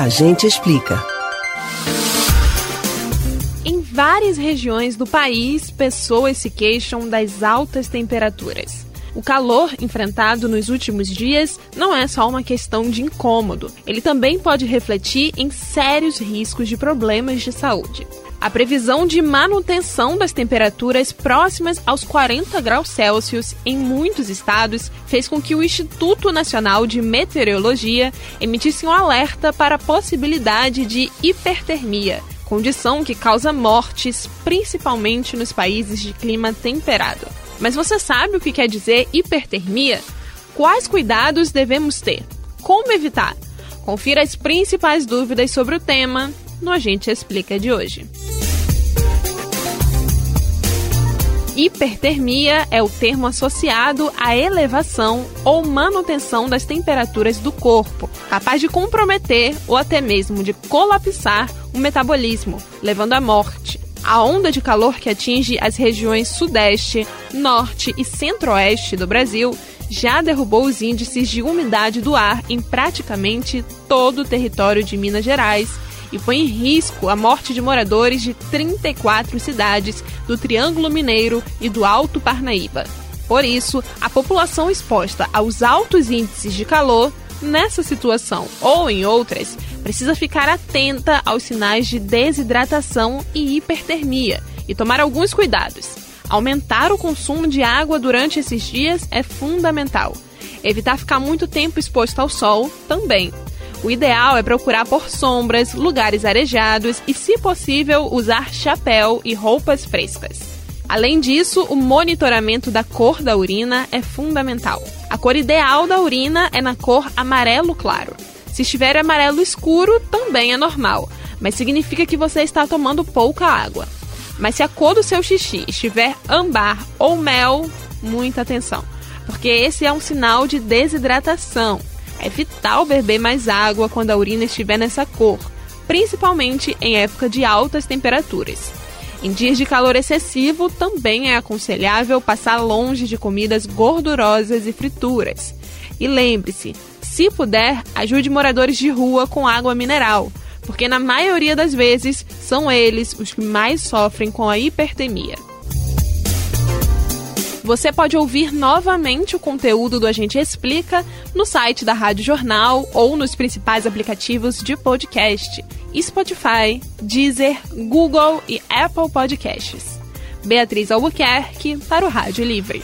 A gente explica. Em várias regiões do país, pessoas se queixam das altas temperaturas. O calor enfrentado nos últimos dias não é só uma questão de incômodo, ele também pode refletir em sérios riscos de problemas de saúde. A previsão de manutenção das temperaturas próximas aos 40 graus Celsius em muitos estados fez com que o Instituto Nacional de Meteorologia emitisse um alerta para a possibilidade de hipertermia, condição que causa mortes, principalmente nos países de clima temperado. Mas você sabe o que quer dizer hipertermia? Quais cuidados devemos ter? Como evitar? Confira as principais dúvidas sobre o tema no Agente Explica de hoje. Hipertermia é o termo associado à elevação ou manutenção das temperaturas do corpo, capaz de comprometer ou até mesmo de colapsar o metabolismo, levando à morte. A onda de calor que atinge as regiões Sudeste, Norte e Centro-Oeste do Brasil já derrubou os índices de umidade do ar em praticamente todo o território de Minas Gerais e põe em risco a morte de moradores de 34 cidades do Triângulo Mineiro e do Alto Parnaíba. Por isso, a população exposta aos altos índices de calor, nessa situação ou em outras, precisa ficar atenta aos sinais de desidratação e hipertermia e tomar alguns cuidados. Aumentar o consumo de água durante esses dias é fundamental. Evitar ficar muito tempo exposto ao sol também. O ideal é procurar por sombras, lugares arejados e, se possível, usar chapéu e roupas frescas. Além disso, o monitoramento da cor da urina é fundamental. A cor ideal da urina é na cor amarelo claro. Se estiver amarelo escuro, também é normal, mas significa que você está tomando pouca água. Mas se a cor do seu xixi estiver âmbar ou mel, muita atenção, porque esse é um sinal de desidratação. É vital beber mais água quando a urina estiver nessa cor, principalmente em época de altas temperaturas. Em dias de calor excessivo, também é aconselhável passar longe de comidas gordurosas e frituras. E lembre-se, se puder, ajude moradores de rua com água mineral, porque na maioria das vezes são eles os que mais sofrem com a hipertemia. Você pode ouvir novamente o conteúdo do Agente Explica no site da Rádio Jornal ou nos principais aplicativos de podcast: Spotify, Deezer, Google e Apple Podcasts. Beatriz Albuquerque para o Rádio Livre.